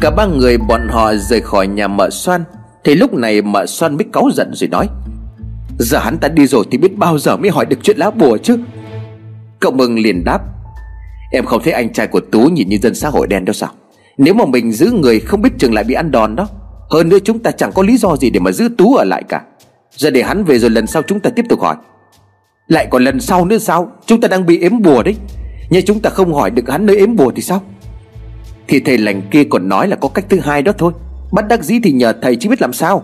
Cả ba người bọn họ rời khỏi nhà mợ xoan Thì lúc này mợ xoan mới cáu giận rồi nói, Giờ hắn ta đi rồi thì biết bao giờ mới hỏi được chuyện lá bùa chứ? Cậu mừng liền đáp, Em không thấy anh trai của Tú nhìn như dân xã hội đen đâu sao? Nếu mà mình giữ người không biết chừng lại bị ăn đòn đó, Hơn nữa chúng ta chẳng có lý do gì để mà giữ Tú ở lại cả. Giờ để hắn về rồi lần sau chúng ta tiếp tục hỏi. Lại còn lần sau nữa sao? Chúng ta đang bị ếm bùa đấy. Nhưng chúng ta không hỏi được hắn nơi ếm bùa thì sao? Thì thầy lành kia còn nói là có cách thứ hai đó thôi. Bắt đắc dĩ thì nhờ thầy chứ biết làm sao.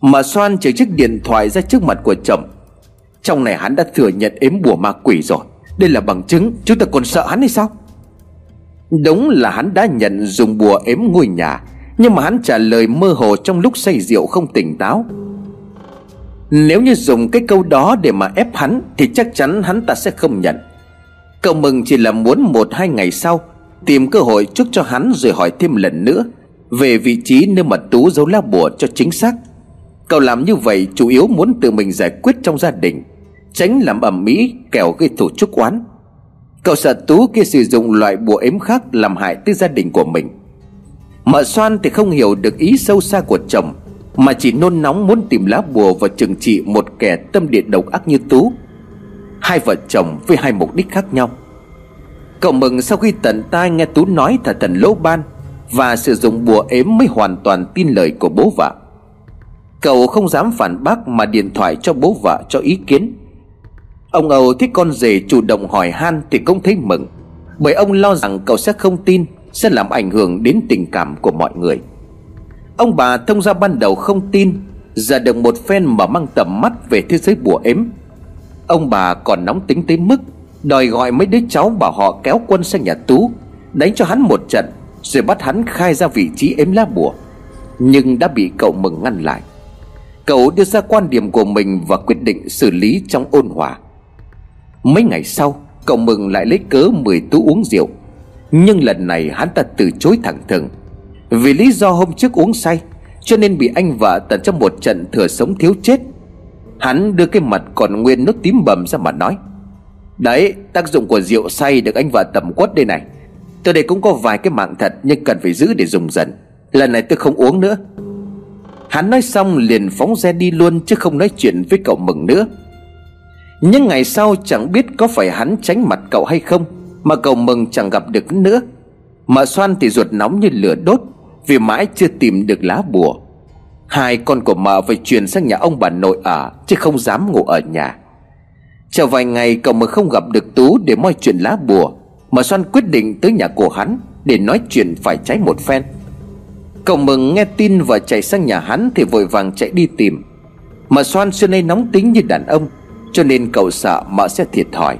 Mà soan chỉ chiếc điện thoại ra trước mặt của chồng. Trong này hắn đã thừa nhận ếm bùa ma quỷ rồi. Đây là bằng chứng, Chúng ta còn sợ hắn hay sao? Đúng là hắn đã nhận dùng bùa ếm ngôi nhà, Nhưng mà hắn trả lời mơ hồ trong lúc say rượu không tỉnh táo. Nếu như dùng cái câu đó để mà ép hắn, Thì chắc chắn hắn ta sẽ không nhận. Cậu mừng chỉ là muốn một hai ngày sau Tìm cơ hội trước cho hắn rồi hỏi thêm lần nữa Về vị trí nơi mà Tú giấu lá bùa cho chính xác. Cậu làm như vậy chủ yếu muốn tự mình giải quyết trong gia đình, Tránh làm ẩm mỹ kẻo gây thủ chức oán. Cậu sợ Tú kia sử dụng loại bùa ếm khác làm hại tới gia đình của mình. Mợ xoan thì không hiểu được ý sâu xa của chồng, Mà chỉ nôn nóng muốn tìm lá bùa và trừng trị một kẻ tâm địa độc ác như Tú. Hai vợ chồng với hai mục đích khác nhau. Cậu mừng sau khi tận tai nghe Tú nói thật thần lỗ ban Và sử dụng bùa ếm mới hoàn toàn tin lời của bố vợ. Cậu không dám phản bác mà điện thoại cho bố vợ cho ý kiến. Ông Âu thấy con rể chủ động hỏi han thì cũng thấy mừng, Bởi ông lo rằng cậu sẽ không tin, Sẽ làm ảnh hưởng đến tình cảm của mọi người. Ông bà thông ra ban đầu không tin, Giờ được một phen mà mang tầm mắt về thế giới bùa ếm. Ông bà còn nóng tính tới mức Đòi gọi mấy đứa cháu bảo họ kéo quân sang nhà Tú, Đánh cho hắn một trận, Rồi bắt hắn khai ra vị trí ếm lá bùa. Nhưng đã bị cậu mừng ngăn lại. Cậu đưa ra quan điểm của mình Và quyết định xử lý trong ôn hòa. Mấy ngày sau, Cậu mừng lại lấy cớ mời Tú uống rượu. Nhưng lần này hắn ta từ chối thẳng thừng. Vì lý do hôm trước uống say, Cho nên bị anh vợ tận trong một trận thừa sống thiếu chết. Hắn đưa cái mặt còn nguyên nốt tím bầm ra mà nói. Đấy, tác dụng của rượu say được anh vợ tầm quất đây này. Tôi đây cũng có vài cái mạng thật Nhưng cần phải giữ để dùng dần. Lần này tôi không uống nữa. Hắn nói xong liền phóng xe đi luôn Chứ không nói chuyện với cậu mừng nữa. Nhưng ngày sau chẳng biết có phải hắn tránh mặt cậu hay không, Mà cậu mừng chẳng gặp được nữa. Mà xoan thì ruột nóng như lửa đốt, Vì mãi chưa tìm được lá bùa. Hai con của mợ phải chuyển sang nhà ông bà nội ở, Chứ không dám ngủ ở nhà. Chờ vài ngày cậu mà không gặp được Tú để moi chuyện lá bùa, Mà Xoan quyết định tới nhà của hắn Để nói chuyện phải trái một phen. Cậu mừng nghe tin và chạy sang nhà hắn Thì vội vàng chạy đi tìm. Mà Xoan xưa nay nóng tính như đàn ông, Cho nên cậu sợ mợ sẽ thiệt thòi.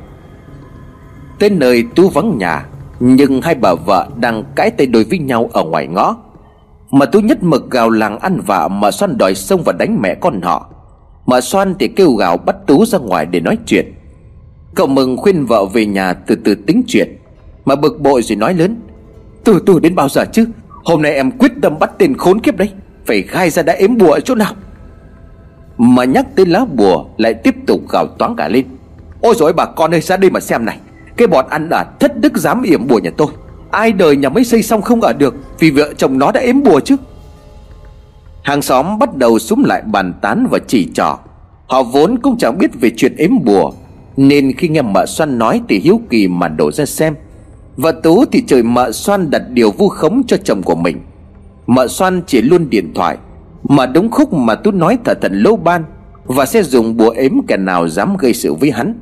Tới nơi Tú vắng nhà, Nhưng hai bà vợ đang cãi tay đôi với nhau ở ngoài ngõ. Mà Tú nhất mực gào làng ăn vạ Mà Xoan đòi xông và đánh mẹ con họ. Mà Xoan thì kêu gào bắt Tú ra ngoài để nói chuyện. Cậu mừng khuyên vợ về nhà từ từ tính chuyện. Mà bực bội rồi nói lớn, Từ từ đến bao giờ chứ? Hôm nay em quyết tâm bắt tên khốn kiếp đấy. Phải khai ra đã ếm bùa ở chỗ nào? Mà nhắc tới lá bùa Lại tiếp tục gào toán cả lên. Ôi rồi bà con ơi, ra đây mà xem này. Cái bọn ăn là thất đức dám yểm bùa nhà tôi. Ai đời nhà mới xây xong không ở được Vì vợ chồng nó đã ếm bùa chứ? Hàng xóm bắt đầu súng lại bàn tán và chỉ trỏ. Họ vốn cũng chẳng biết về chuyện ếm bùa, Nên khi nghe mợ xoan nói thì hiếu kỳ mà đổ ra xem. Vợ Tú thì trời mợ xoan đặt điều vu khống cho chồng của mình. Mợ xoan chỉ luôn điện thoại, Mà đúng khúc mà Tú nói thật thần lô ban Và sẽ dùng bùa ếm kẻ nào dám gây sự với hắn.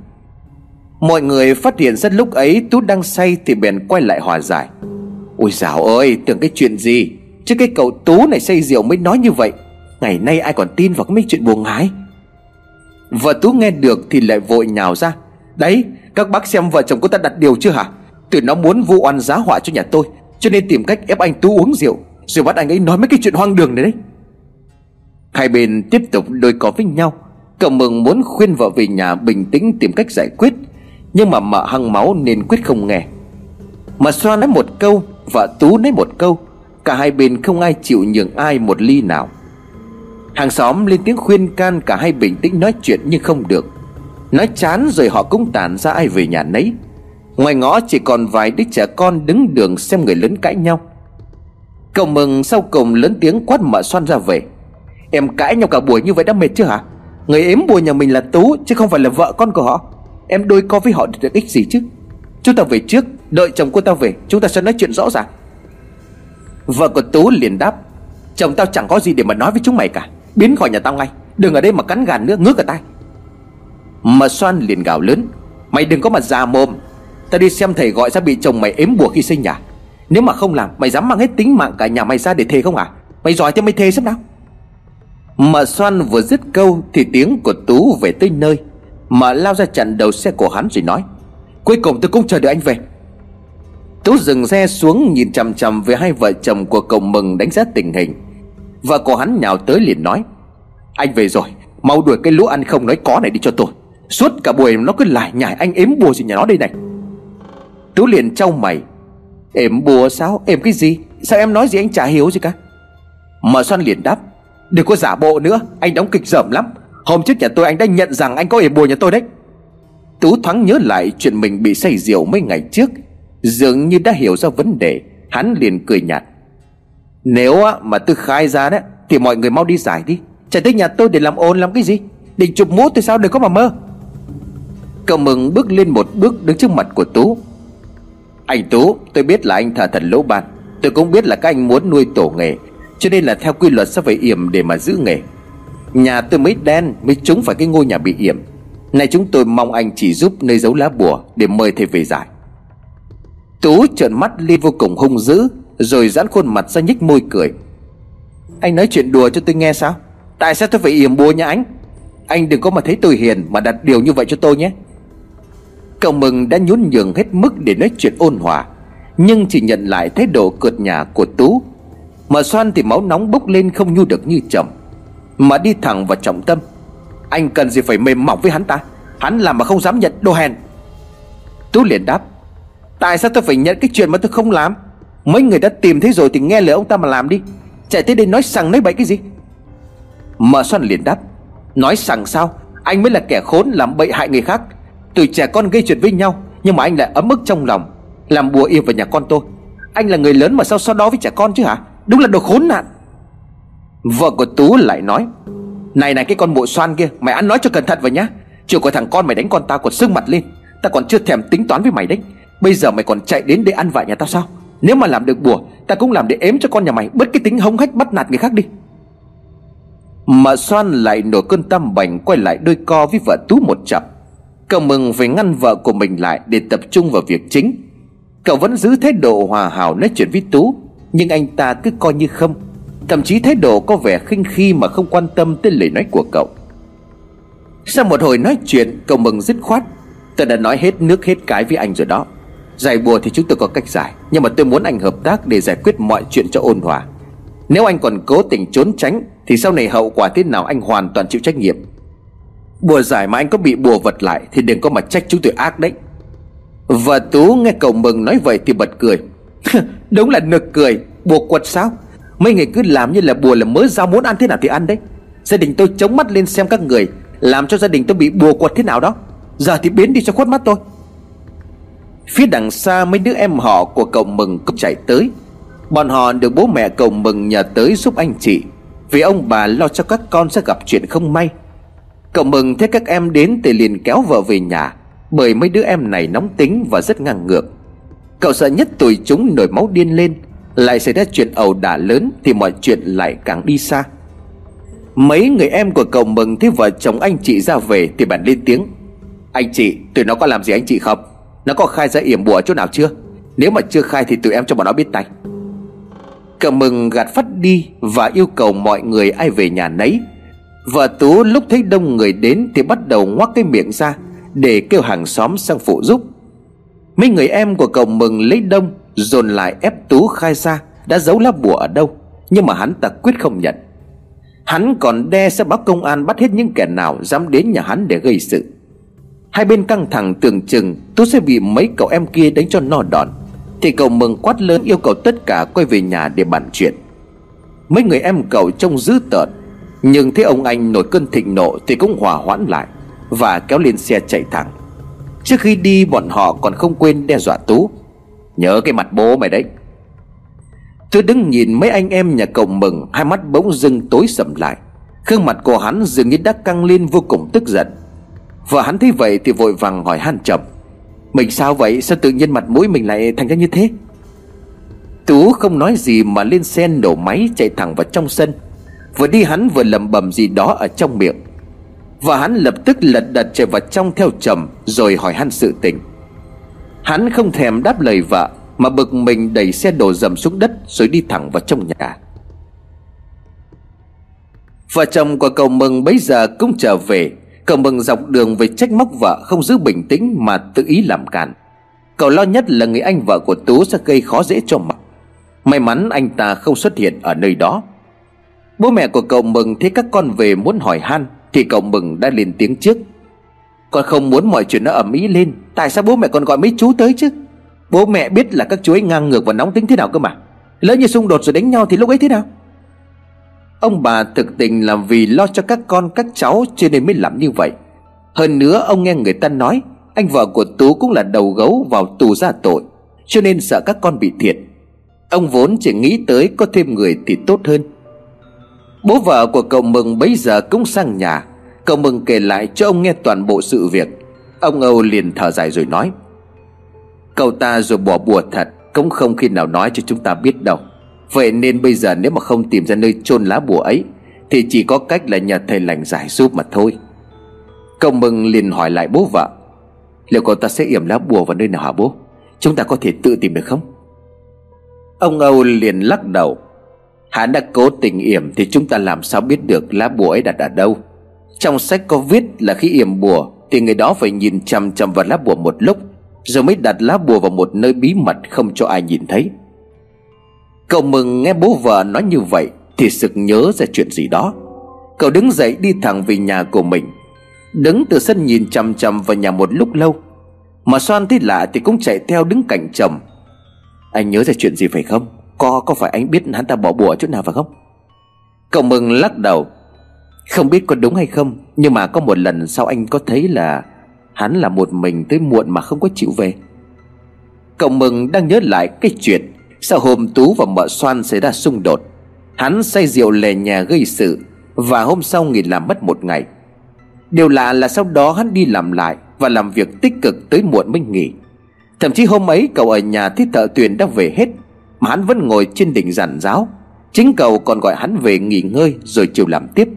Mọi người phát hiện ra lúc ấy Tú đang say thì bèn quay lại hòa giải. Ôi dào ơi, tưởng cái chuyện gì? Chứ cái cậu Tú này say rượu mới nói như vậy, Ngày nay ai còn tin vào cái mấy chuyện buồn hái Vợ Tú nghe được thì lại vội nhào ra. Đấy, các bác xem vợ chồng cô ta đặt điều chưa hả? Tụi nó muốn vu oan giá họa cho nhà tôi, Cho nên tìm cách ép anh Tú uống rượu, Rồi bắt anh ấy nói mấy cái chuyện hoang đường này đấy. Hai bên tiếp tục đôi có với nhau. Cậu mừng muốn khuyên vợ về nhà bình tĩnh tìm cách giải quyết, Nhưng mà mợ hăng máu nên quyết không nghe. Mà xoa nói một câu, Vợ Tú nói một câu Cả hai bên không ai chịu nhường ai một ly nào. Hàng xóm lên tiếng khuyên can Cả hai bình tĩnh nói chuyện nhưng không được. Nói chán rồi họ cũng tản ra ai về nhà nấy. Ngoài ngõ chỉ còn vài đứa trẻ con đứng đường xem người lớn cãi nhau. Cậu mừng sau cùng lớn tiếng quát mợ xoan ra về. Em cãi nhau cả buổi như vậy đã mệt chưa hả? Người ếm bùa nhà mình là Tú, Chứ không phải là vợ con của họ. Em đôi co với họ được ích gì chứ? Chúng ta về trước, Đợi chồng cô ta về, Chúng ta sẽ nói chuyện rõ ràng. Vợ của Tú liền đáp, Chồng tao chẳng có gì để mà nói với chúng mày cả. Biến khỏi nhà tao ngay. Đừng ở đây mà cắn gàn nữa ngứa cả tay Mà xoan liền gào lớn, Mày đừng có mà già mồm. Tao đi xem thầy gọi ra bị chồng mày ếm bùa khi sinh nhà. Nếu mà không làm, Mày dám mang hết tính mạng cả nhà mày ra để thề không à? Mày giỏi cho mày thề sắp nào. Mà xoan vừa dứt câu Thì tiếng của Tú về tới nơi, Mà lao ra chặn đầu xe của hắn rồi nói, Cuối cùng tôi cũng chờ được anh về. Tú dừng xe xuống nhìn chằm chằm về hai vợ chồng của cậu mừng đánh giá tình hình. Vợ của hắn nhào tới liền nói, Anh về rồi, Mau đuổi cái lũ ăn không nói có này đi cho tôi Suốt cả buổi nó cứ lại nhảy anh ếm bùa gì nhà nó đây này. Tú liền trao mày, Ếm bùa sao? Ếm cái gì? Sao em nói gì anh chả hiểu gì cả? Mà Xoan liền đáp, Đừng có giả bộ nữa, Anh đóng kịch dởm lắm. Hôm trước nhà tôi anh đã nhận rằng anh có ếm bùa nhà tôi đấy. Tú thoáng nhớ lại chuyện mình bị say rượu mấy ngày trước. Dường như đã hiểu ra vấn đề, Hắn liền cười nhạt. Nếu mà tôi khai ra đấy, Thì mọi người mau đi giải đi. Chạy tới nhà tôi để làm ồn làm cái gì? Định chụp mũ tôi sao, đừng có mà mơ. Cậu mừng bước lên một bước đứng trước mặt của Tú. Anh Tú, tôi biết là anh thả thần lỗ ban. Tôi cũng biết là các anh muốn nuôi tổ nghề, Cho nên là theo quy luật sẽ phải yểm để mà giữ nghề. Nhà tôi mới đen, mới trúng phải cái ngôi nhà bị yểm. Này chúng tôi mong anh chỉ giúp nơi giấu lá bùa Để mời thầy về giải. Tú trợn mắt lên vô cùng hung dữ, Rồi giãn khuôn mặt ra nhích môi cười. Anh nói chuyện đùa cho tôi nghe sao? Tại sao tôi phải yểm bùa nhà anh? Anh đừng có mà thấy tôi hiền Mà đặt điều như vậy cho tôi nhé. Cậu mừng đã nhún nhường hết mức để nói chuyện ôn hòa, Nhưng chỉ nhận lại thái độ cợt nhà của Tú. Mà xoan thì máu nóng bốc lên không nhu được như chậm Mà đi thẳng vào trọng tâm. Anh cần gì phải mềm mỏng với hắn ta? Hắn làm mà không dám nhận đồ hèn. Tú liền đáp Tại sao tôi phải nhận cái chuyện mà tôi không làm? Mấy người đã tìm thấy rồi thì nghe lời ông ta mà làm đi. Chạy tới đây nói sằng nói bậy cái gì? Mợ xoan liền đáp, Nói sằng sao? Anh mới là kẻ khốn làm bậy hại người khác. Tuổi trẻ con gây chuyện với nhau, Nhưng mà anh lại ấm ức trong lòng, Làm bùa yêu vào nhà con tôi. Anh là người lớn mà sao so đó với trẻ con chứ hả? Đúng là đồ khốn nạn. Vợ của Tú lại nói, Này này cái con bộ xoan kia, Mày ăn nói cho cẩn thận vào nhá. Chiều của thằng con mày đánh con tao còn sưng mặt lên. Ta còn chưa thèm tính toán với mày đấy. Bây giờ mày còn chạy đến để ăn vạ nhà tao sao? Nếu mà làm được bùa, Ta cũng làm để ếm cho con nhà mày, Bớt cái tính hống hách bắt nạt người khác đi. Mà xoan lại nổi cơn tâm bành, Quay lại đôi co với vợ Tú một chập. Cậu mừng phải ngăn vợ của mình lại Để tập trung vào việc chính. Cậu vẫn giữ thái độ hòa hảo nói chuyện với Tú, Nhưng anh ta cứ coi như không. Thậm chí thái độ có vẻ khinh khi Mà không quan tâm tới lời nói của cậu. Sau một hồi nói chuyện, Cậu mừng dứt khoát. Tôi đã nói hết nước hết cái với anh rồi đó. Giải bùa thì chúng tôi có cách giải, Nhưng mà tôi muốn anh hợp tác để giải quyết mọi chuyện cho ôn hòa. Nếu anh còn cố tình trốn tránh, Thì sau này hậu quả thế nào anh hoàn toàn chịu trách nhiệm. Bùa giải mà anh có bị bùa vật lại Thì đừng có mà trách chúng tôi ác đấy. Và Tú nghe cậu mừng nói vậy thì bật cười. cười Đúng là nực cười, Bùa quật sao? Mấy người cứ làm như là bùa là mớ rau muốn ăn thế nào thì ăn đấy. Gia đình tôi chống mắt lên xem các người, Làm cho gia đình tôi bị bùa quật thế nào đó. Giờ thì biến đi cho khuất mắt tôi. Phía đằng xa mấy đứa em họ của cậu mừng cũng chạy tới. Bọn họ được bố mẹ cậu mừng nhờ tới giúp anh chị, Vì ông bà lo cho các con sẽ gặp chuyện không may. Cậu mừng thấy các em đến thì liền kéo vợ về nhà, Bởi mấy đứa em này nóng tính và rất ngang ngược. Cậu sợ nhất tụi chúng nổi máu điên lên, Lại xảy ra chuyện ẩu đả lớn Thì mọi chuyện lại càng đi xa. Mấy người em của cậu mừng thấy vợ chồng anh chị ra về Thì bạn lên tiếng. Anh chị, tụi nó có làm gì anh chị không? Nó có khai ra yểm bùa chỗ nào chưa? Nếu mà chưa khai thì tụi em cho bọn nó biết tay. Cờ mừng gạt phát đi Và yêu cầu mọi người ai về nhà nấy. Vợ Tú lúc thấy đông người đến Thì bắt đầu ngoác cái miệng ra Để kêu hàng xóm sang phụ giúp. Mấy người em của cậu mừng lấy đông, Dồn lại ép Tú khai ra, Đã giấu lá bùa ở đâu, Nhưng mà hắn ta quyết không nhận. Hắn còn đe sẽ báo công an bắt hết những kẻ nào Dám đến nhà hắn để gây sự. Hai bên căng thẳng tưởng chừng Tú sẽ bị mấy cậu em kia đánh cho no đòn. Thì cậu mừng quát lớn yêu cầu tất cả quay về nhà để bàn chuyện. Mấy người em cậu trông dữ tợn, nhưng thấy ông anh nổi cơn thịnh nộ Thì cũng hòa hoãn lại Và kéo lên xe chạy thẳng. Trước khi đi, bọn họ còn không quên đe dọa Tú. Nhớ cái mặt bố mày đấy. Tôi đứng nhìn mấy anh em nhà cậu mừng, Hai mắt bỗng dưng tối sầm lại. Khương mặt của hắn dường như đã căng lên vô cùng tức giận. Vợ hắn thấy vậy thì vội vàng hỏi han chậm Mình sao vậy? Sao tự nhiên mặt mũi mình lại thành ra như thế? Tú không nói gì mà lên xe nổ máy chạy thẳng vào trong sân. Vừa đi hắn vừa lẩm bẩm gì đó ở trong miệng. Và hắn lập tức lật đật chạy vào trong theo chậm Rồi hỏi han sự tình. Hắn không thèm đáp lời vợ, Mà bực mình đẩy xe đổ dầm xuống đất Rồi đi thẳng vào trong nhà. Vợ chồng của cậu mừng bấy giờ cũng trở về. Cậu mừng dọc đường về trách móc vợ Không giữ bình tĩnh mà tự ý làm cản Cậu lo nhất là người anh vợ của Tú sẽ gây khó dễ cho mặt May mắn anh ta không xuất hiện ở nơi đó. Bố mẹ của cậu mừng thấy các con về muốn hỏi han, Thì cậu mừng đã lên tiếng trước. Con không muốn mọi chuyện nó ầm ĩ lên, Tại sao bố mẹ còn gọi mấy chú tới chứ? Bố mẹ biết là các chú ấy ngang ngược và nóng tính thế nào cơ mà. Lỡ như xung đột rồi đánh nhau thì lúc ấy thế nào? Ông bà thực tình là vì lo cho các con, các cháu Cho nên mới làm như vậy. Hơn nữa, ông nghe người ta nói, Anh vợ của Tú cũng là đầu gấu vào tù ra tội, Cho nên sợ các con bị thiệt. Ông vốn chỉ nghĩ tới có thêm người thì tốt hơn. Bố vợ của cậu Mừng bấy giờ cũng sang nhà. Cậu Mừng kể lại cho ông nghe toàn bộ sự việc. Ông Âu liền thở dài rồi nói, Cậu ta rồi bỏ bùa thật, Cũng không khi nào nói cho chúng ta biết đâu. Vậy nên bây giờ nếu mà không tìm ra nơi chôn lá bùa ấy, Thì chỉ có cách là nhờ thầy lành giải giúp mà thôi. Công Mừng liền hỏi lại bố vợ, Liệu cậu ta sẽ yểm lá bùa vào nơi nào hả bố? Chúng ta có thể tự tìm được không? Ông Âu liền lắc đầu Hắn đã cố tình yểm Thì chúng ta làm sao biết được lá bùa ấy đặt ở đâu? Trong sách có viết là khi yểm bùa Thì người đó phải nhìn chằm chằm vào lá bùa một lúc, Rồi mới đặt lá bùa vào một nơi bí mật Không cho ai nhìn thấy. Cậu mừng nghe bố vợ nói như vậy Thì sực nhớ ra chuyện gì đó. Cậu đứng dậy đi thẳng về nhà của mình. Đứng từ sân nhìn chằm chằm vào nhà một lúc lâu. Mà Soan thấy lạ thì cũng chạy theo đứng cạnh chồng. Anh nhớ ra chuyện gì phải không? Có có phải anh biết hắn ta bỏ bùa chỗ nào phải không? Cậu mừng lắc đầu. Không biết có đúng hay không, Nhưng mà có một lần sau anh có thấy là Hắn là một mình tới muộn mà không có chịu về. Cậu mừng đang nhớ lại cái chuyện sau hôm Tú và mợ xoan xảy ra xung đột, Hắn say rượu lề nhà gây sự Và hôm sau nghỉ làm mất một ngày. Điều lạ là sau đó hắn đi làm lại Và làm việc tích cực tới muộn mới nghỉ. Thậm chí hôm ấy, cậu ở nhà thấy thợ tuyển đã về hết, Mà hắn vẫn ngồi trên đỉnh giản giáo. Chính cậu còn gọi hắn về nghỉ ngơi Rồi chiều làm tiếp.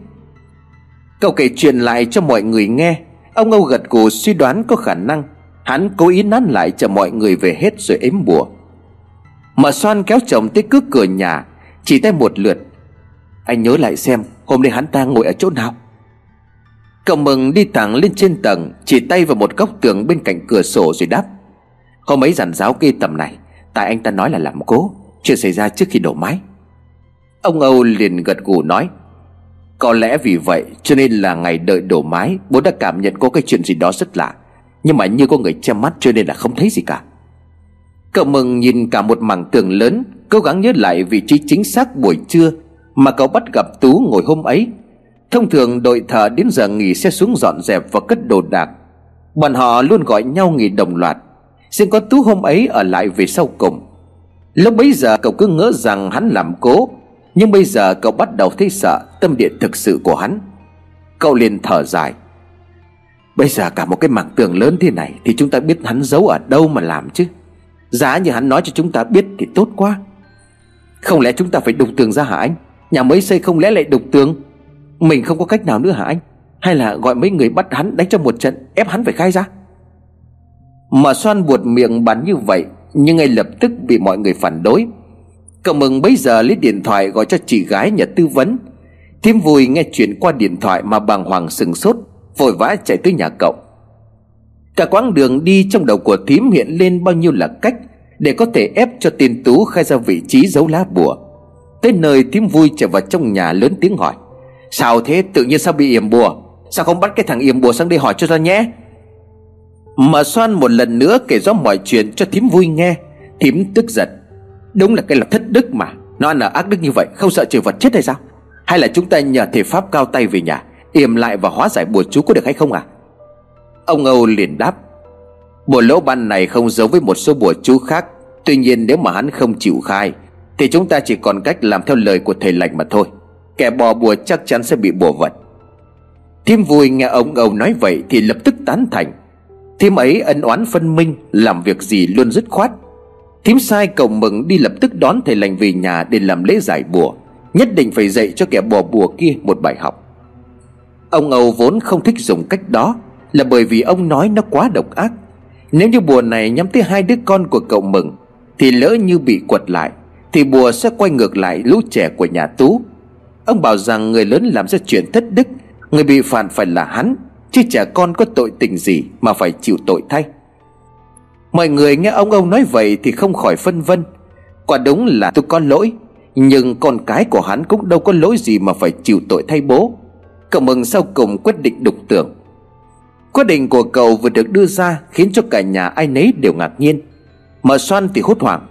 Cậu kể chuyện lại cho mọi người nghe. Ông Âu gật gù suy đoán có khả năng, Hắn cố ý nán lại cho mọi người về hết rồi ếm bùa. Mà xoan kéo chồng tới cước cửa nhà, Chỉ tay một lượt. Anh nhớ lại xem, Hôm nay hắn ta ngồi ở chỗ nào? Cậu mừng đi thẳng lên trên tầng, Chỉ tay vào một góc tường bên cạnh cửa sổ rồi đáp. Hôm ấy giản giáo kê tầm này, Tại anh ta nói là làm cố Chuyện xảy ra trước khi đổ mái. Ông Âu liền gật gù nói, Có lẽ vì vậy cho nên là ngày đợi đổ mái, Bố đã cảm nhận có cái chuyện gì đó rất lạ. Nhưng mà như có người che mắt cho nên là không thấy gì cả. Cậu mừng nhìn cả một mảng tường lớn, Cố gắng nhớ lại vị trí chính xác buổi trưa Mà cậu bắt gặp Tú ngồi hôm ấy. Thông thường đội thợ đến giờ nghỉ sẽ xuống dọn dẹp và cất đồ đạc. Bọn họ luôn gọi nhau nghỉ đồng loạt. Riêng có Tú hôm ấy ở lại về sau cùng. Lúc bấy giờ cậu cứ ngỡ rằng hắn làm cố, Nhưng bây giờ cậu bắt đầu thấy sợ Tâm địa thực sự của hắn. Cậu liền thở dài. Bây giờ cả một cái mảng tường lớn thế này Thì chúng ta biết hắn giấu ở đâu mà làm chứ? Giá như hắn nói cho chúng ta biết Thì tốt quá. Không lẽ chúng ta phải đục tường ra hả anh? Nhà mới xây không lẽ lại đục tường? Mình không có cách nào nữa hả anh? Hay là gọi mấy người bắt hắn đánh cho một trận, Ép hắn phải khai ra? Mà xoan buột miệng bắn như vậy, Nhưng ngay lập tức bị mọi người phản đối. Cậu mừng bấy giờ lấy điện thoại gọi cho chị gái nhà tư vấn. Thiêm vui nghe chuyện qua điện thoại mà bàng hoàng sừng sốt, Vội vã chạy tới nhà cậu. Cả quãng đường đi trong đầu của thím hiện lên bao nhiêu là cách Để có thể ép cho tên Tú khai ra vị trí giấu lá bùa. Tới nơi thím vui trở vào trong nhà lớn tiếng hỏi, Sao thế? Tự nhiên sao bị yểm bùa? Sao không bắt cái thằng yểm bùa sang đây hỏi cho ra nhé? Mà xoan một lần nữa kể rõ mọi chuyện cho thím vui nghe. Thím tức giận, Đúng là cái là thất đức mà, Nó ăn ở ác đức như vậy, không sợ trừ vật chết hay sao? Hay là chúng ta nhờ thể pháp cao tay về nhà, Yểm lại và hóa giải bùa chú có được hay không à? Ông Âu liền đáp Bùa lỗ ban này không giống với một số bùa chú khác, Tuy nhiên nếu mà hắn không chịu khai, Thì chúng ta chỉ còn cách làm theo lời của thầy lành mà thôi. Kẻ bò bùa chắc chắn sẽ bị bùa vật. Thiêm vui nghe ông Âu nói vậy Thì lập tức tán thành. Thiêm ấy ân oán phân minh, Làm việc gì luôn dứt khoát. Thím sai cầu mừng đi lập tức đón thầy lành về nhà Để làm lễ giải bùa, Nhất định phải dạy cho kẻ bò bùa kia một bài học. Ông Âu vốn không thích dùng cách đó là bởi vì ông nói nó quá độc ác. Nếu như bùa này nhắm tới hai đứa con của cậu mừng, Thì lỡ như bị quật lại, Thì bùa sẽ quay ngược lại lũ trẻ của nhà Tú. Ông bảo rằng người lớn làm ra chuyện thất đức, Người bị phạt phải là hắn, Chứ trẻ con có tội tình gì mà phải chịu tội thay. Mọi người nghe ông ông nói vậy thì không khỏi phân vân. Quả đúng là tôi có lỗi, Nhưng con cái của hắn cũng đâu có lỗi gì mà phải chịu tội thay bố. Cậu mừng sau cùng quyết định đục tường. Quyết định của cậu vừa được đưa ra Khiến cho cả nhà ai nấy đều ngạc nhiên. Mà Soan thì hốt hoảng.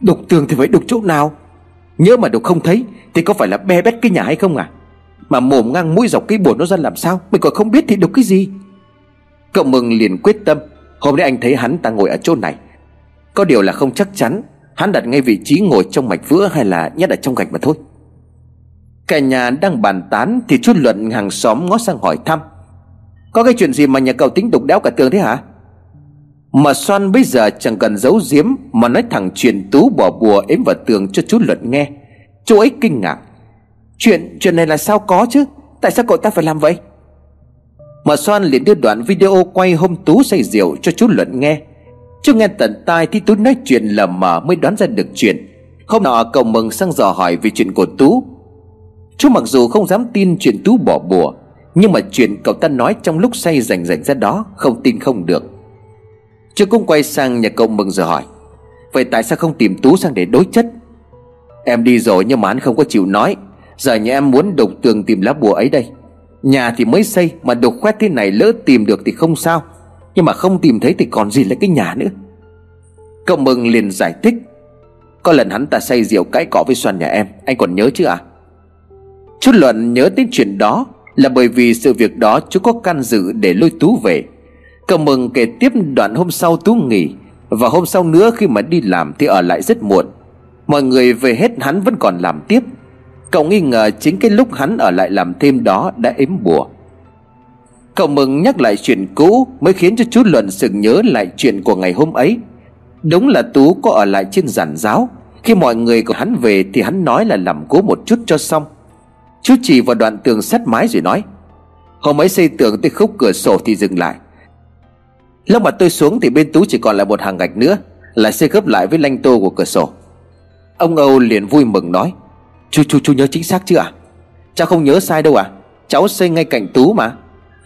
Đục tường thì phải đục chỗ nào? Nhớ mà đục không thấy Thì có phải là be bét cái nhà hay không à? Mà mồm ngang mũi dọc cái bồn nó ra làm sao? Mình còn không biết thì đục cái gì? Cậu mừng liền quyết tâm. Hôm nay anh thấy hắn ta ngồi ở chỗ này. Có điều là không chắc chắn, Hắn đặt ngay vị trí ngồi trong mạch vữa Hay là nhét ở trong gạch mà thôi. Cả nhà đang bàn tán Thì chút luận hàng xóm ngó sang hỏi thăm. Có cái chuyện gì mà nhà cậu tính đục đẽo cả tường thế hả? Mà Soan bây giờ chẳng cần giấu giếm Mà nói thẳng chuyện Tú bỏ bùa ếm vào tường cho chú Luật nghe. Chú ấy kinh ngạc. Chuyện chuyện này là sao có chứ? Tại sao cậu ta phải làm vậy? Mà Soan liền đưa đoạn video quay hôm Tú say rượu cho chú Luận nghe. Chú nghe tận tai thì Tú nói chuyện lầm mờ mới đoán ra được chuyện. Hôm nọ cậu mừng sang dò hỏi về chuyện của Tú. Chú mặc dù không dám tin chuyện Tú bỏ bùa nhưng mà chuyện cậu ta nói trong lúc say rành rành ra đó Không tin không được. Trương cũng quay sang nhà cậu mừng rồi hỏi, Vậy tại sao không tìm Tú sang để đối chất? Em đi rồi nhưng mà anh không có chịu nói. Giờ nhà em muốn đục tường tìm lá bùa ấy đây. Nhà thì mới xây Mà đục khoét thế này lỡ tìm được thì không sao. Nhưng mà không tìm thấy thì còn gì là cái nhà nữa? Cậu mừng liền giải thích, Có lần hắn ta say rượu cãi cỏ với xoan nhà em, Anh còn nhớ chứ à? Chút Luận nhớ đến chuyện đó là bởi vì sự việc đó chú có can dự để lôi Tú về. Cậu mừng kể tiếp đoạn hôm sau Tú nghỉ, Và hôm sau nữa khi mà đi làm thì ở lại rất muộn. Mọi người về hết hắn vẫn còn làm tiếp. Cậu nghi ngờ chính cái lúc hắn ở lại làm thêm đó đã ếm bùa. Cậu mừng nhắc lại chuyện cũ Mới khiến cho chú Luận sực nhớ lại chuyện của ngày hôm ấy. Đúng là Tú có ở lại trên giản giáo. Khi mọi người của hắn về Thì hắn nói là làm cố một chút cho xong. Chú chỉ vào đoạn tường sắt mái rồi nói, Hôm ấy xây tường tới khúc cửa sổ thì dừng lại. Lúc mà tôi xuống thì bên Tú chỉ còn lại một hàng gạch nữa Lại xây gấp lại với lanh tô của cửa sổ. Ông Âu liền vui mừng nói, Chú chú chú nhớ chính xác chưa ạ? À? Cháu không nhớ sai đâu à Cháu xây ngay cạnh Tú mà.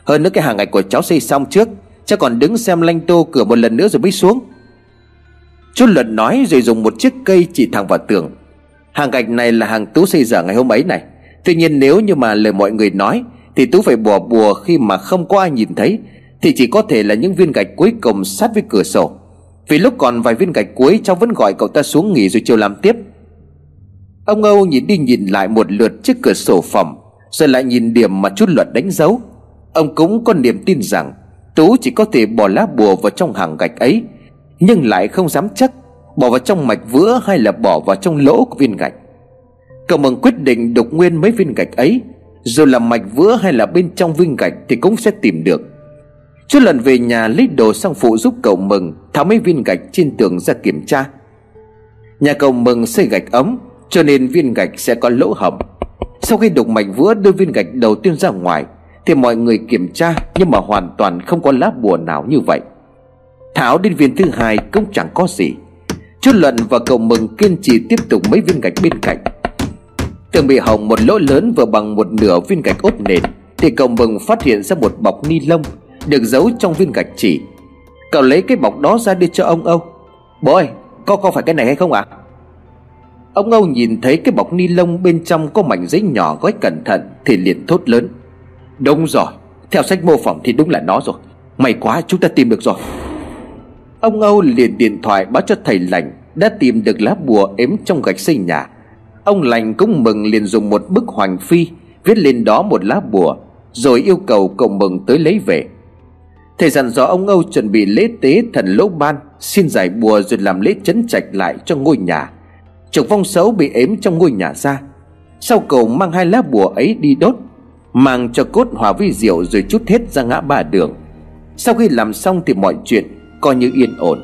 Hơn nữa cái hàng gạch của cháu xây xong trước, Cháu còn đứng xem lanh tô cửa một lần nữa rồi mới xuống. Chú Luận nói rồi dùng một chiếc cây chỉ thẳng vào tường. Hàng gạch này là hàng Tú xây dở ngày hôm ấy này. Tuy nhiên nếu như mà lời mọi người nói, Thì Tú phải bỏ bùa khi mà không có ai nhìn thấy, Thì chỉ có thể là những viên gạch cuối cùng sát với cửa sổ. Vì lúc còn vài viên gạch cuối, Cháu vẫn gọi cậu ta xuống nghỉ rồi chiều làm tiếp. Ông Âu nhìn đi nhìn lại một lượt trước cửa sổ phòng, Rồi lại nhìn điểm mà chút luật đánh dấu. Ông cũng có niềm tin rằng Tú chỉ có thể bỏ lá bùa vào trong hàng gạch ấy, Nhưng lại không dám chắc Bỏ vào trong mạch vữa hay là bỏ vào trong lỗ của viên gạch. Cậu mừng quyết định đục nguyên mấy viên gạch ấy, Dù là mạch vữa hay là bên trong viên gạch Thì cũng sẽ tìm được. Chút lần về nhà lấy đồ sang phụ giúp cậu mừng Tháo mấy viên gạch trên tường ra kiểm tra. Nhà cậu mừng xây gạch ấm, Cho nên viên gạch sẽ có lỗ hổng Sau khi đục mạch vữa đưa viên gạch đầu tiên ra ngoài, Thì mọi người kiểm tra Nhưng mà hoàn toàn không có lá bùa nào như vậy. Tháo đến viên thứ hai cũng chẳng có gì. Chút luận và cậu mừng kiên trì tiếp tục mấy viên gạch bên cạnh. Tường bị hỏng một lỗ lớn vừa bằng một nửa viên gạch ốp nền, Thì cậu mừng phát hiện ra một bọc ni lông Được giấu trong viên gạch chỉ. Cậu lấy cái bọc đó ra đưa cho ông Âu. Bố ơi có có phải cái này hay không ạ? À? Ông Âu nhìn thấy cái bọc ni lông bên trong có mảnh giấy nhỏ gói cẩn thận Thì liền thốt lớn. Đúng rồi, Theo sách mô phỏng thì đúng là nó rồi. May quá chúng ta tìm được rồi. Ông Âu liền điện thoại báo cho thầy lành Đã tìm được lá bùa ếm trong gạch xây nhà. Ông lành cũng mừng liền dùng một bức hoành phi, Viết lên đó một lá bùa, Rồi yêu cầu cậu mừng tới lấy về. Thầy dặn dò ông Âu chuẩn bị lễ tế thần lỗ ban, Xin giải bùa rồi làm lễ chấn trạch lại cho ngôi nhà. Chục vong xấu bị ếm trong ngôi nhà ra. Sau cậu mang hai lá bùa ấy đi đốt, Mang cho cốt hòa vi rượu rồi chút hết ra ngã ba đường. Sau khi làm xong thì mọi chuyện coi như yên ổn.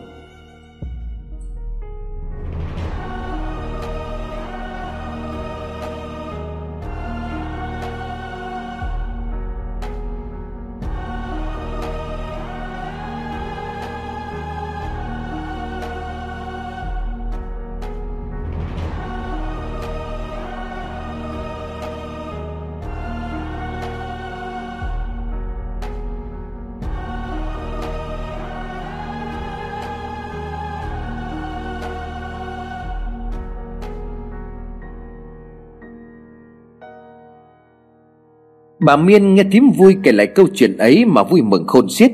Bà Miên nghe thím vui kể lại câu chuyện ấy mà vui mừng khôn xiết.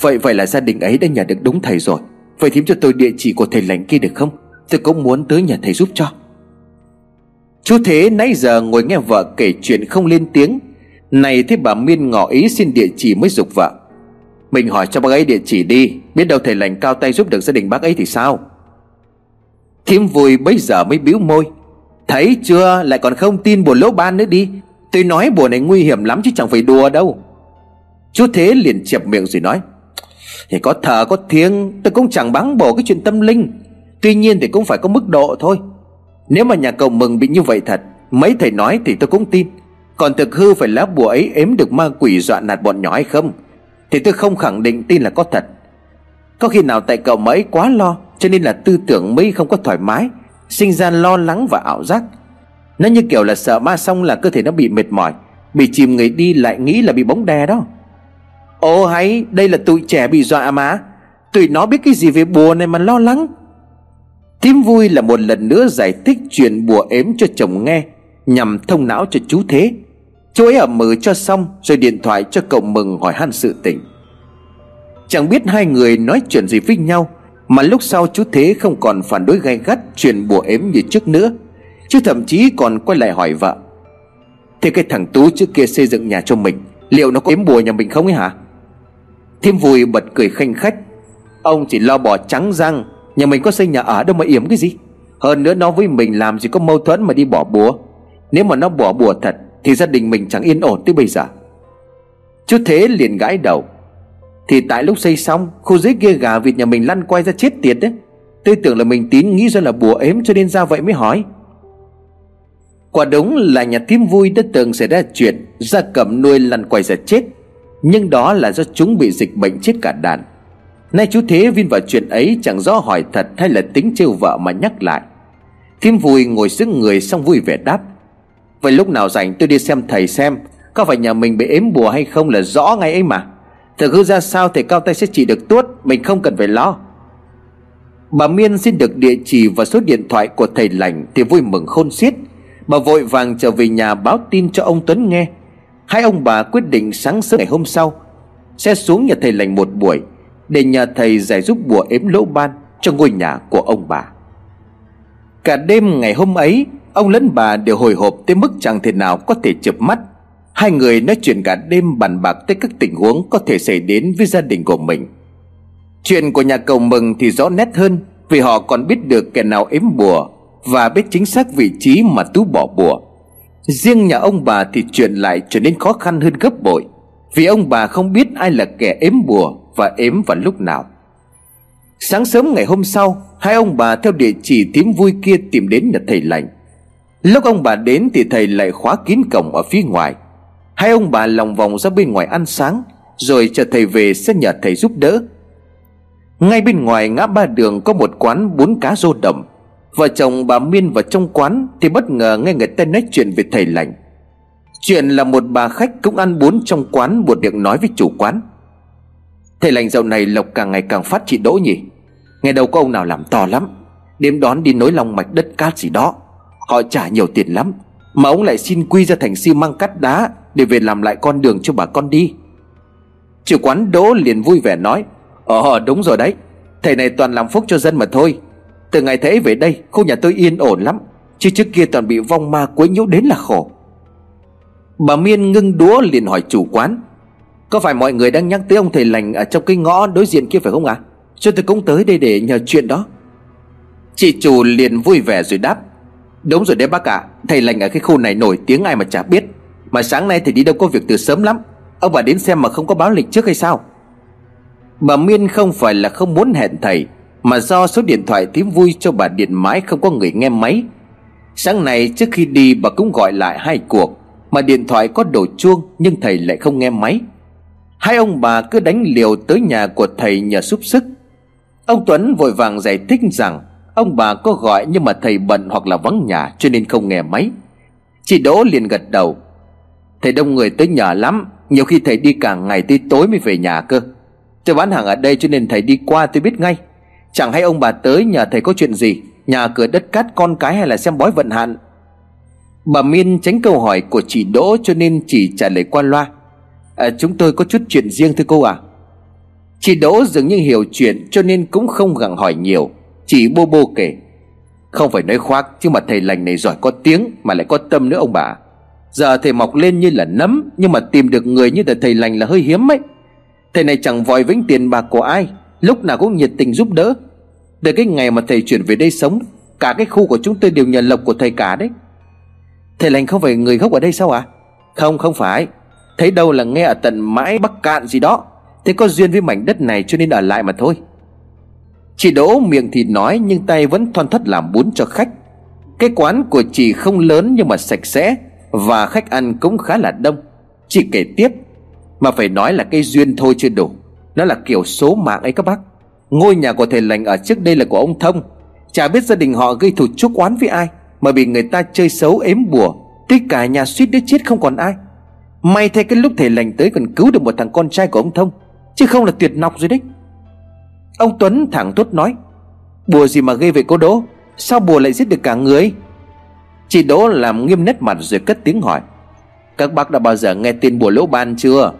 Vậy vậy là gia đình ấy đã nhận được đúng thầy rồi. Vậy thím cho tôi địa chỉ của thầy lành kia được không? Tôi cũng muốn tới nhà thầy giúp cho. Chú Thế nãy giờ ngồi nghe vợ kể chuyện không lên tiếng. Này thế bà Miên ngỏ ý xin địa chỉ mới dục vợ. Mình hỏi cho bác ấy địa chỉ đi. Biết đâu thầy lành cao tay giúp được gia đình bác ấy thì sao? Thím vui bây giờ mới biếu môi. Thấy chưa? Lại còn không tin buồn lỗ ban nữa đi. Tôi nói bùa này nguy hiểm lắm chứ chẳng phải đùa đâu. Chú Thế liền chẹp miệng rồi nói, Thì có thờ có thiêng, Tôi cũng chẳng báng bổ cái chuyện tâm linh. Tuy nhiên thì cũng phải có mức độ thôi. Nếu mà nhà cầu mừng bị như vậy thật, Mấy thầy nói thì tôi cũng tin. Còn thực hư phải lá bùa ấy ếm được ma quỷ dọa nạt bọn nhỏ hay không? Thì tôi không khẳng định tin là có thật. Có khi nào tại cậu mấy quá lo, Cho nên là tư tưởng mới không có thoải mái, Sinh ra lo lắng và ảo giác nó như kiểu là sợ ma xong là cơ thể nó bị mệt mỏi, Bị chìm người đi lại nghĩ là bị bóng đè đó. Ồ, hay, Đây là tụi trẻ bị dọa mà. Tụi nó biết cái gì về bùa này mà lo lắng. Thím vui là một lần nữa giải thích chuyện bùa ếm cho chồng nghe, Nhằm thông não cho chú Thế. Chú ấy ở mừ cho xong, Rồi điện thoại cho cậu mừng hỏi han sự tình. Chẳng biết hai người nói chuyện gì với nhau, Mà lúc sau chú Thế không còn phản đối gay gắt Chuyện bùa ếm như trước nữa. Chứ thậm chí còn quay lại hỏi vợ. Thế cái thằng Tú trước kia xây dựng nhà cho mình, Liệu nó có ếm bùa nhà mình không ấy hả? Thêm vui bật cười khanh khách. Ông chỉ lo bỏ trắng răng, Nhà mình có xây nhà ở đâu mà yếm cái gì? Hơn nữa nó với mình làm gì có mâu thuẫn mà đi bỏ bùa. Nếu mà nó bỏ bùa thật, Thì gia đình mình chẳng yên ổn tới bây giờ. Chú Thế liền gãi đầu. Thì tại lúc xây xong, Khu dưới kia gà vịt nhà mình lăn quay ra chết tiệt đấy. Tôi tưởng là mình tín nghĩ ra là bùa ếm cho nên ra vậy mới hỏi. Quả đúng là nhà thím vui đã từng xảy ra chuyện Gia cầm nuôi lăn quay ra chết. Nhưng đó là do chúng bị dịch bệnh chết cả đàn. Nay chú Thế viên vào chuyện ấy Chẳng rõ hỏi thật hay là tính trêu vợ mà nhắc lại. Thím vui ngồi xứng người xong vui vẻ đáp. Vậy lúc nào rảnh tôi đi xem thầy xem, Có phải nhà mình bị ếm bùa hay không là rõ ngay ấy mà. Thật hư ra sao thầy cao tay sẽ chỉ được tuốt, Mình không cần phải lo. Bà Miên xin được địa chỉ và số điện thoại của thầy lành Thì vui mừng khôn xiết. Bà vội vàng trở về nhà báo tin cho ông Tuấn nghe. Hai ông bà quyết định sáng sớm ngày hôm sau, Sẽ xuống nhà thầy lành một buổi, Để nhờ thầy giải giúp bùa ếm lỗ ban Cho ngôi nhà của ông bà. Cả đêm ngày hôm ấy, Ông lẫn bà đều hồi hộp tới mức chẳng thể nào có thể chợp mắt. Hai người nói chuyện cả đêm bàn bạc tới các tình huống có thể xảy đến với gia đình của mình. Chuyện của nhà cầu mừng thì rõ nét hơn, Vì họ còn biết được kẻ nào ếm bùa và biết chính xác vị trí mà tú bỏ bùa. Riêng nhà ông bà thì chuyện lại trở nên khó khăn hơn gấp bội, vì ông bà không biết ai là kẻ ếm bùa và ếm vào lúc nào. Sáng sớm ngày hôm sau, hai ông bà theo địa chỉ tím vui kia tìm đến nhà thầy lành. Lúc ông bà đến thì thầy lại khóa kín cổng ở phía ngoài. Hai ông bà lòng vòng ra bên ngoài ăn sáng, rồi chờ thầy về sẽ nhờ thầy giúp đỡ. Ngay bên ngoài ngã ba đường có một quán bún cá rô đồng Vợ chồng bà Miên vào trong quán Thì bất ngờ nghe người ta nói chuyện về thầy lành. Chuyện là một bà khách cũng ăn bún trong quán buộc miệng nói với chủ quán. Thầy lành dạo này lộc càng ngày càng phát chị đỗ nhỉ. Ngày đầu có ông nào làm to lắm. Đêm đón đi nối lòng mạch đất cát gì đó. Họ trả nhiều tiền lắm, Mà ông lại xin quy ra thành xi măng cắt đá Để về làm lại con đường cho bà con đi. Chủ quán đỗ liền vui vẻ nói Ờ đúng rồi đấy. Thầy này toàn làm phúc cho dân mà thôi từ ngày thế về đây khu nhà tôi yên ổn lắm Chứ trước kia toàn bị vong ma quấy nhiễu đến là khổ. Bà Miên ngưng đúa liền hỏi chủ quán Có phải mọi người đang nhắc tới ông thầy lành Ở trong cái ngõ đối diện kia phải không ạ? À? Cho tôi cũng tới đây để nhờ chuyện đó. Chị chủ liền vui vẻ rồi đáp Đúng rồi đấy bác ạ à, Thầy lành ở cái khu này nổi tiếng ai mà chả biết Mà sáng nay thì đi đâu có việc từ sớm lắm Ông bà đến xem mà không có báo lịch trước hay sao? Bà Miên không phải là không muốn hẹn thầy mà do số điện thoại tím vui cho bà điện mãi không có người nghe máy. Sáng nay trước khi đi, bà cũng gọi lại hai cuộc. Mà điện thoại có đổ chuông, Nhưng thầy lại không nghe máy. Hai ông bà cứ đánh liều tới nhà của thầy nhờ giúp sức. Ông Tuấn vội vàng giải thích rằng, Ông bà có gọi nhưng mà thầy bận hoặc là vắng nhà, cho nên không nghe máy. Chị Đỗ liền gật đầu. Thầy đông người tới nhà lắm, Nhiều khi thầy đi cả ngày tới tối mới về nhà cơ. Tôi bán hàng ở đây cho nên thầy đi qua tôi biết ngay. Chẳng hay ông bà tới nhà thầy có chuyện gì? Nhà cửa đất cát con cái hay là xem bói vận hạn? Bà Miên tránh câu hỏi của chị Đỗ cho nên chỉ trả lời qua loa. À, Chúng tôi có chút chuyện riêng thưa cô à Chị Đỗ dường như hiểu chuyện cho nên cũng không gặng hỏi nhiều. Chỉ bô bô kể. Không phải nói khoác chứ mà thầy lành này giỏi có tiếng Mà lại có tâm nữa ông bà. Giờ thầy mọc lên như là nấm Nhưng mà tìm được người như là thầy lành là hơi hiếm ấy. Thầy này chẳng vòi vĩnh tiền bạc của ai. Lúc nào cũng nhiệt tình giúp đỡ. Từ cái ngày mà thầy chuyển về đây sống, Cả cái khu của chúng tôi đều nhờ lộc của thầy cả đấy. Thầy lành không phải người gốc ở đây sao ạ? À? Không không phải. Thấy đâu là nghe ở tận mãi Bắc Cạn gì đó Thế có duyên với mảnh đất này cho nên ở lại mà thôi. Chị Đỗ miệng thì nói, Nhưng tay vẫn thoăn thoắt làm bún cho khách. Cái quán của chị không lớn nhưng mà sạch sẽ, Và khách ăn cũng khá là đông. Chị kể tiếp, Mà phải nói là cái duyên thôi chưa đủ. Nó là kiểu số mạng ấy các bác. Ngôi nhà của thầy lành ở trước đây là của ông Thông. Chả biết gia đình họ gây thù chuốc oán với ai, Mà bị người ta chơi xấu, ếm bùa Tới cả nhà suýt đứa chết không còn ai. May thay cái lúc thầy lành tới còn cứu được một thằng con trai của ông Thông, Chứ không là tuyệt nọc rồi đấy. Ông Tuấn thẳng thốt nói, Bùa gì mà gây về cô Đỗ? Sao bùa lại giết được cả người? Chị Đỗ làm nghiêm nét mặt rồi cất tiếng hỏi, Các bác đã bao giờ nghe tên bùa lỗ ban chưa?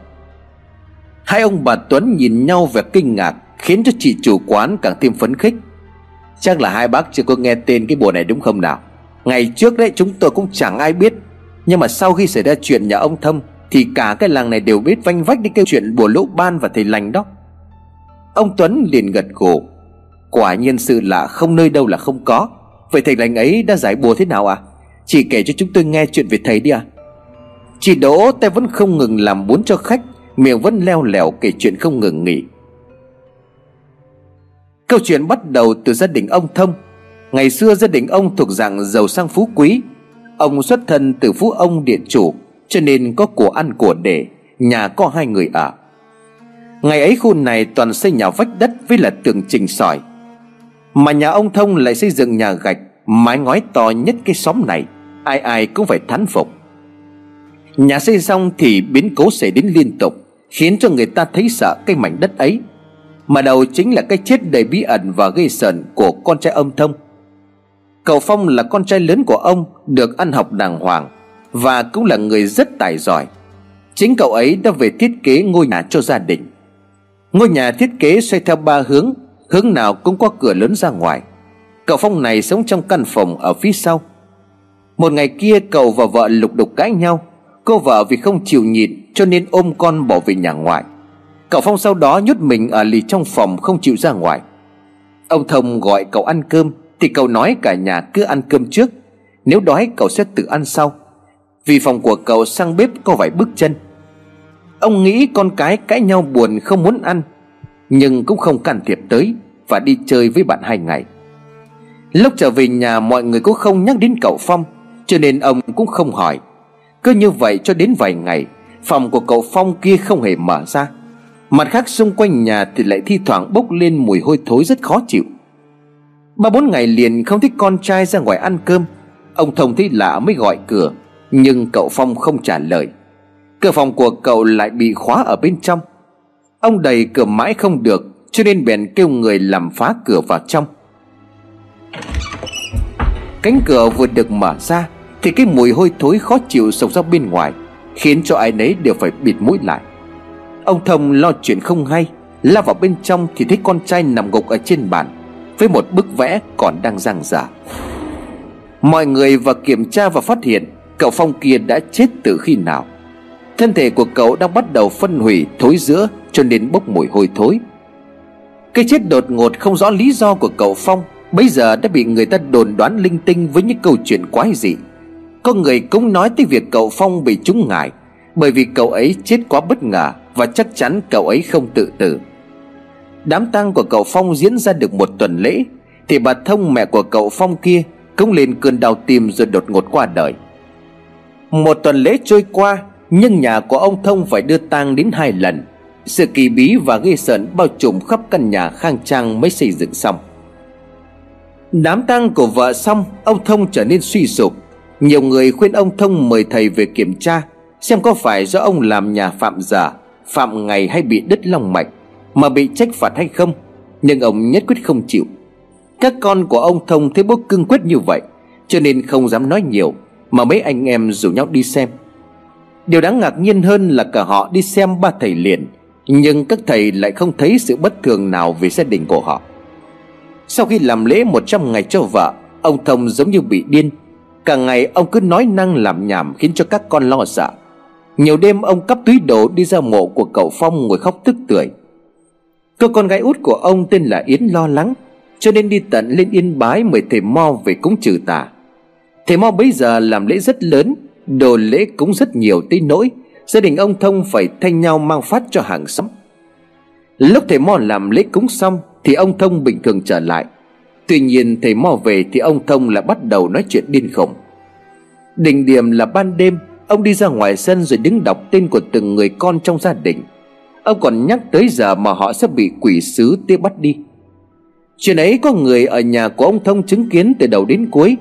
Hai ông bà Tuấn nhìn nhau vẻ kinh ngạc, Khiến cho chị chủ quán càng thêm phấn khích. Chắc là hai bác chưa có nghe tên cái bùa này đúng không nào? Ngày trước đấy chúng tôi cũng chẳng ai biết, Nhưng mà sau khi xảy ra chuyện nhà ông Thâm, Thì cả cái làng này đều biết vanh vách đi cái chuyện bùa lỗ ban và thầy lành đó. Ông Tuấn liền gật gù. Quả nhiên sự lạ không nơi đâu là không có. Vậy thầy lành ấy đã giải bùa thế nào à Chỉ kể cho chúng tôi nghe chuyện về thầy đi à Chị Đỗ tay vẫn không ngừng làm bún cho khách. Miệng vẫn leo lẻo kể chuyện không ngừng nghỉ. Câu chuyện bắt đầu từ gia đình ông Thông Ngày xưa gia đình ông thuộc dạng giàu sang phú quý. Ông xuất thân từ phú ông điện chủ, Cho nên có của ăn của để, Nhà có hai người ở. Ngày ấy khu này toàn xây nhà vách đất với là tường trình sỏi. Mà nhà ông Thông lại xây dựng nhà gạch, Mái ngói to nhất cái xóm này, Ai ai cũng phải thán phục. Nhà xây xong thì biến cố xảy đến liên tục. Khiến cho người ta thấy sợ cái mảnh đất ấy. Mà đầu chính là cái chết đầy bí ẩn và gây sờn của con trai ông Thông Cậu Phong là con trai lớn của ông, Được ăn học đàng hoàng, Và cũng là người rất tài giỏi. Chính cậu ấy đã về thiết kế ngôi nhà cho gia đình. Ngôi nhà thiết kế xoay theo ba hướng Hướng nào cũng có cửa lớn ra ngoài. Cậu Phong này sống trong căn phòng ở phía sau. Một ngày kia, cậu và vợ lục đục cãi nhau. Cô vợ vì không chịu nhịn Cho nên ôm con bỏ về nhà ngoại. Cậu Phong sau đó nhốt mình ở lì trong phòng Không chịu ra ngoài. Ông Thông gọi cậu ăn cơm, Thì cậu nói cả nhà cứ ăn cơm trước. Nếu đói, cậu sẽ tự ăn sau. Vì phòng của cậu sang bếp có vài bước chân. Ông nghĩ con cái cãi nhau buồn không muốn ăn, Nhưng cũng không can thiệp tới Và đi chơi với bạn hai ngày. Lúc trở về nhà, mọi người cũng không nhắc đến cậu Phong, Cho nên ông cũng không hỏi. Cứ như vậy cho đến vài ngày, Phòng của cậu Phong kia không hề mở ra. Mặt khác, xung quanh nhà thì lại thi thoảng bốc lên mùi hôi thối rất khó chịu. Ba bốn ngày liền không thích con trai ra ngoài ăn cơm. Ông Thông thấy lạ mới gọi cửa, Nhưng cậu Phong không trả lời. Cửa phòng của cậu lại bị khóa ở bên trong. Ông đầy cửa mãi không được, Cho nên bèn kêu người làm phá cửa vào trong. Cánh cửa vừa được mở ra thì cái mùi hôi thối khó chịu sộc ra bên ngoài, Khiến cho ai nấy đều phải bịt mũi lại. Ông Thông lo chuyện không hay, La vào bên trong thì thấy con trai nằm gục ở trên bàn, Với một bức vẽ còn đang giang dở Mọi người vào kiểm tra và phát hiện Cậu Phong kia đã chết từ khi nào. Thân thể của cậu đang bắt đầu phân hủy, thối giữa, Cho nên bốc mùi hôi thối. Cái chết đột ngột không rõ lý do của cậu Phong Bây giờ đã bị người ta đồn đoán linh tinh với những câu chuyện quái dị. Có người cũng nói tới việc cậu Phong bị trúng ngại, Bởi vì cậu ấy chết quá bất ngờ Và chắc chắn cậu ấy không tự tử. Đám tang của cậu Phong diễn ra được một tuần lễ, Thì bà Thông mẹ của cậu Phong kia Cũng lên cơn đau tim rồi đột ngột qua đời. Một tuần lễ trôi qua, Nhưng nhà của ông Thông phải đưa tang đến hai lần. Sự kỳ bí và ghê sợ bao trùm khắp căn nhà khang trang mới xây dựng xong. Đám tang của vợ xong, Ông Thông trở nên suy sụp. Nhiều người khuyên ông Thông mời thầy về kiểm tra, Xem có phải do ông làm nhà phạm giả, Phạm ngày hay bị đứt long mạch, Mà bị trách phạt hay không. Nhưng ông nhất quyết không chịu. Các con của ông Thông thấy bố cương quyết như vậy, Cho nên không dám nói nhiều, Mà mấy anh em rủ nhau đi xem. Điều đáng ngạc nhiên hơn là cả họ đi xem ba thầy liền, Nhưng các thầy lại không thấy sự bất thường nào về gia đình của họ. Sau khi làm lễ 100 ngày cho vợ, Ông Thông giống như bị điên Cả ngày ông cứ nói năng làm nhảm Khiến cho các con lo sợ. Nhiều đêm ông cắp túi đồ đi ra mộ của cậu Phong ngồi khóc tức tưởi. Cô con gái út của ông tên là Yến lo lắng, Cho nên đi tận lên Yên Bái mời thầy Mo về cúng trừ tà. Thầy Mo bây giờ làm lễ rất lớn, Đồ lễ cũng rất nhiều tới nỗi Gia đình ông Thông phải thay nhau mang phát cho hàng xóm. Lúc thầy Mo làm lễ cúng xong thì ông Thông bình thường trở lại. Tuy nhiên thầy mò về thì ông Thông lại bắt đầu nói chuyện điên khủng Đỉnh điểm là ban đêm, Ông đi ra ngoài sân rồi đứng đọc tên của từng người con trong gia đình. Ông còn nhắc tới giờ mà họ sẽ bị quỷ sứ tiếp bắt đi. Chuyện ấy có người ở nhà của ông Thông chứng kiến từ đầu đến cuối.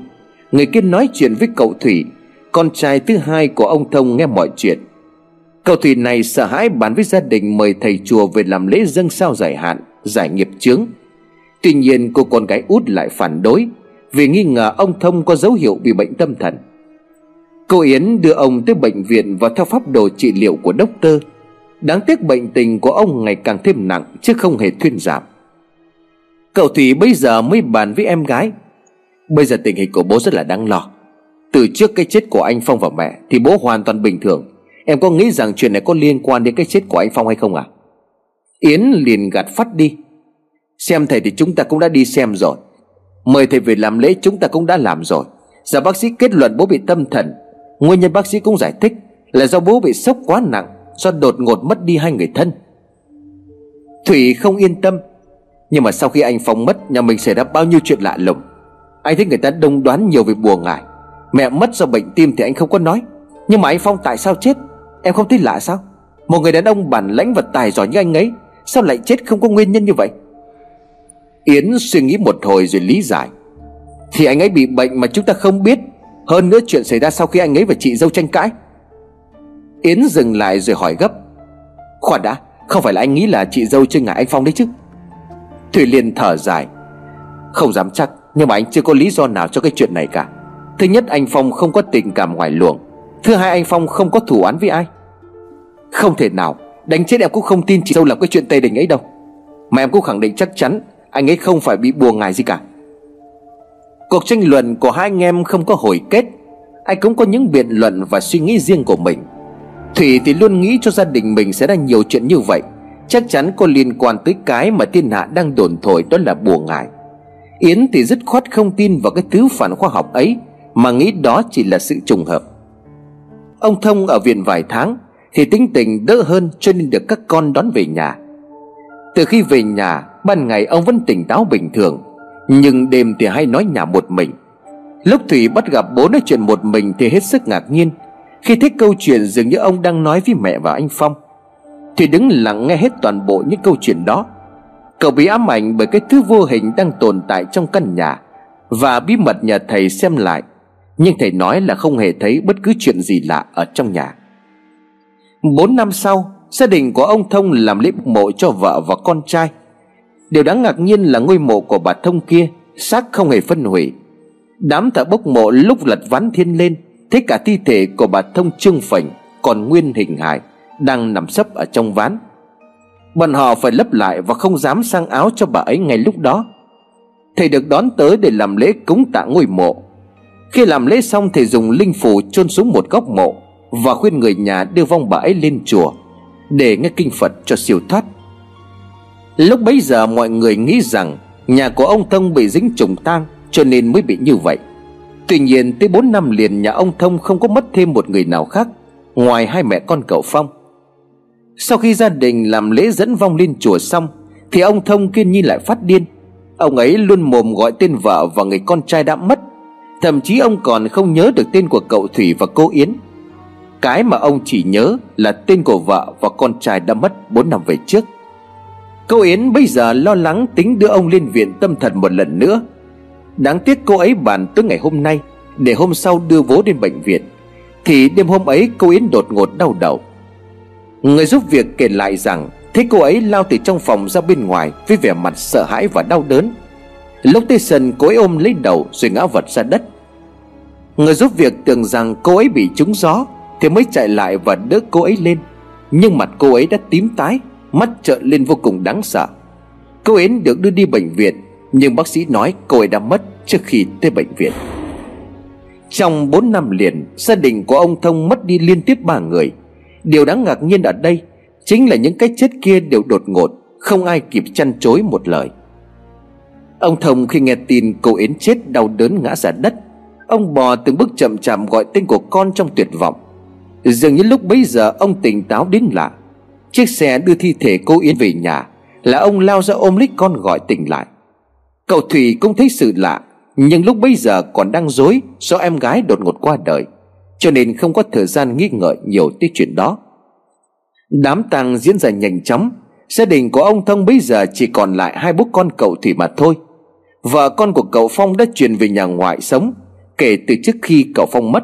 Người kia nói chuyện với cậu Thủy, Con trai thứ hai của ông Thông nghe mọi chuyện. Cậu Thủy này sợ hãi bán với gia đình mời thầy chùa về làm lễ dâng sao giải hạn, giải nghiệp chướng. Tuy nhiên cô con gái út lại phản đối, Vì nghi ngờ ông Thông có dấu hiệu bị bệnh tâm thần. Cô Yến đưa ông tới bệnh viện và theo pháp đồ trị liệu của đốc tơ Đáng tiếc bệnh tình của ông ngày càng thêm nặng, chứ không hề thuyên giảm. Cậu Thủy bây giờ mới bàn với em gái. Bây giờ tình hình của bố rất là đáng lo. Từ trước cái chết của anh Phong và mẹ Thì bố hoàn toàn bình thường. Em có nghĩ rằng chuyện này có liên quan đến cái chết của anh Phong hay không à? Yến liền gạt phát đi. Xem thầy thì chúng ta cũng đã đi xem rồi. Mời thầy về làm lễ, chúng ta cũng đã làm rồi. Giờ bác sĩ kết luận bố bị tâm thần. Nguyên nhân bác sĩ cũng giải thích Là do bố bị sốc quá nặng, Do đột ngột mất đi hai người thân. Thủy không yên tâm, Nhưng mà sau khi anh Phong mất, Nhà mình xảy ra bao nhiêu chuyện lạ lùng. Anh thấy người ta đông đoán nhiều về bùa ngải. Mẹ mất do bệnh tim thì anh không có nói. Nhưng mà anh Phong tại sao chết? Em không thấy lạ sao? Một người đàn ông bản lãnh và tài giỏi như anh ấy, Sao lại chết không có nguyên nhân như vậy? Yến suy nghĩ một hồi rồi lý giải. Thì anh ấy bị bệnh mà chúng ta không biết. Hơn nữa chuyện xảy ra sau khi anh ấy và chị dâu tranh cãi. Yến dừng lại rồi hỏi gấp. Khoan đã, Không phải là anh nghĩ là chị dâu chơi ngại anh Phong đấy chứ? Thủy liền thở dài. Không dám chắc, Nhưng mà anh chưa có lý do nào cho cái chuyện này cả. Thứ nhất, anh Phong không có tình cảm ngoài luồng. Thứ hai, anh Phong không có thủ án với ai. Không thể nào, Đánh chết em cũng không tin chị dâu làm cái chuyện tây đình ấy đâu. Mà em cũng khẳng định chắc chắn anh ấy không phải bị bùa ngài gì cả. Cuộc tranh luận của hai anh em không có hồi kết. Ai cũng có những biện luận và suy nghĩ riêng của mình. Thủy thì luôn nghĩ cho gia đình mình sẽ ra nhiều chuyện như vậy. Chắc chắn có liên quan tới cái mà thiên hạ đang đồn thổi, đó là bùa ngài Yến thì dứt khoát không tin vào cái thứ phản khoa học ấy, Mà nghĩ đó chỉ là sự trùng hợp. Ông Thông ở viện vài tháng thì tính tình đỡ hơn cho nên được các con đón về nhà. Từ khi về nhà, Ban ngày ông vẫn tỉnh táo bình thường. Nhưng đêm thì hay nói nhà một mình. Lúc Thủy bắt gặp bố nói chuyện một mình Thì hết sức ngạc nhiên. Khi thấy câu chuyện dường như ông đang nói với mẹ và anh Phong Thủy đứng lặng nghe hết toàn bộ những câu chuyện đó. Cậu bị ám ảnh bởi cái thứ vô hình đang tồn tại trong căn nhà Và bí mật nhà thầy xem lại. Nhưng thầy nói là không hề thấy bất cứ chuyện gì lạ ở trong nhà. Bốn năm sau Gia đình của ông Thông làm lễ mộ cho vợ và con trai. Điều đáng ngạc nhiên là ngôi mộ của bà Thông kia xác không hề phân hủy. Đám thợ bốc mộ lúc lật ván thiên lên, Thấy cả thi thể của bà Thông trương phành Còn nguyên hình hài, Đang nằm sấp ở trong ván. Bọn họ phải lấp lại và không dám sang áo cho bà ấy ngay lúc đó. Thầy được đón tới để làm lễ cúng tạ ngôi mộ. Khi làm lễ xong, thầy dùng linh phù chôn xuống một góc mộ và khuyên người nhà đưa vong bà ấy lên chùa. Để nghe kinh Phật cho siêu thoát. Lúc bấy giờ mọi người nghĩ rằng Nhà của ông Thông bị dính trùng tang, Cho nên mới bị như vậy. Tuy nhiên tới 4 năm liền nhà ông Thông không có mất thêm một người nào khác, Ngoài hai mẹ con cậu Phong. Sau khi gia đình làm lễ dẫn vong lên chùa xong, Thì ông Thông kiên nhi lại phát điên. Ông ấy luôn mồm gọi tên vợ và người con trai đã mất. Thậm chí ông còn không nhớ được tên của cậu Thủy và cô Yến. Cái mà ông chỉ nhớ là tên của vợ và con trai đã mất 4 năm về trước. Cô Yến bây giờ lo lắng tính đưa ông lên viện tâm thần một lần nữa. Đáng tiếc cô ấy bàn tới ngày hôm nay, Để hôm sau đưa vố đến bệnh viện, Thì đêm hôm ấy cô Yến đột ngột đau đầu. Người giúp việc kể lại rằng, Thấy cô ấy lao từ trong phòng ra bên ngoài Với vẻ mặt sợ hãi và đau đớn. Lúc tê sần cô ấy ôm lấy đầu Rồi ngã vật ra đất. Người giúp việc tưởng rằng cô ấy bị trúng gió thì mới chạy lại và đỡ cô ấy lên. Nhưng mặt cô ấy đã tím tái, Mắt trợn lên vô cùng đáng sợ. Cô Yến được đưa đi bệnh viện, Nhưng bác sĩ nói cô ấy đã mất trước khi tới bệnh viện. Trong 4 năm liền, Gia đình của ông Thông mất đi liên tiếp ba người. Điều đáng ngạc nhiên ở đây Chính là những cái chết kia đều đột ngột, Không ai kịp chăn chối một lời. Ông Thông khi nghe tin cô Yến chết đau đớn ngã ra đất, Ông bò từng bước chậm chạp gọi tên của con trong tuyệt vọng. Dường như lúc bấy giờ ông tỉnh táo đến lạ. Chiếc xe đưa thi thể cô Yến về nhà, Là ông lao ra ôm lấy con gọi tỉnh lại. Cậu Thủy cũng thấy sự lạ, Nhưng lúc bấy giờ còn đang dối Do em gái đột ngột qua đời, Cho nên không có thời gian nghi ngợi nhiều tới chuyện đó. Đám tang diễn ra nhanh chóng, Gia đình của ông Thông bây giờ chỉ còn lại hai bố con cậu Thủy mà thôi. Vợ con của cậu Phong đã chuyển về nhà ngoại sống, Kể từ trước khi cậu Phong mất.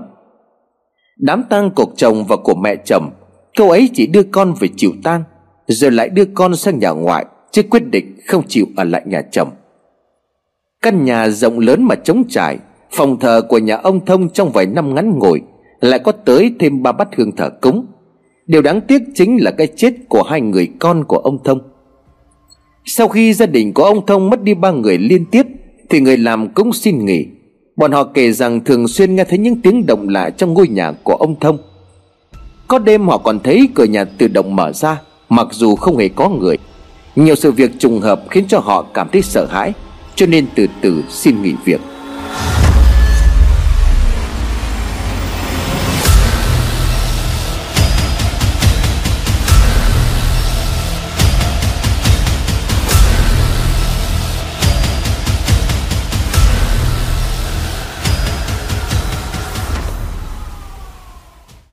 Đám tang của chồng và của mẹ chồng, Cậu ấy chỉ đưa con về chịu tang, Rồi lại đưa con sang nhà ngoại, Chứ quyết định không chịu ở lại nhà chồng. Căn nhà rộng lớn mà trống trải, Phòng thờ của nhà ông Thông trong vài năm ngắn ngủi, Lại có tới thêm ba bát hương thờ cúng. Điều đáng tiếc chính là cái chết của hai người con của ông Thông. Sau khi gia đình của ông Thông mất đi ba người liên tiếp, Thì người làm cũng xin nghỉ. Bọn họ kể rằng thường xuyên nghe thấy những tiếng động lạ trong ngôi nhà của ông Thông. Có đêm họ còn thấy cửa nhà tự động mở ra, Mặc dù không hề có người. Nhiều sự việc trùng hợp khiến cho họ cảm thấy sợ hãi, Cho nên từ từ xin nghỉ việc.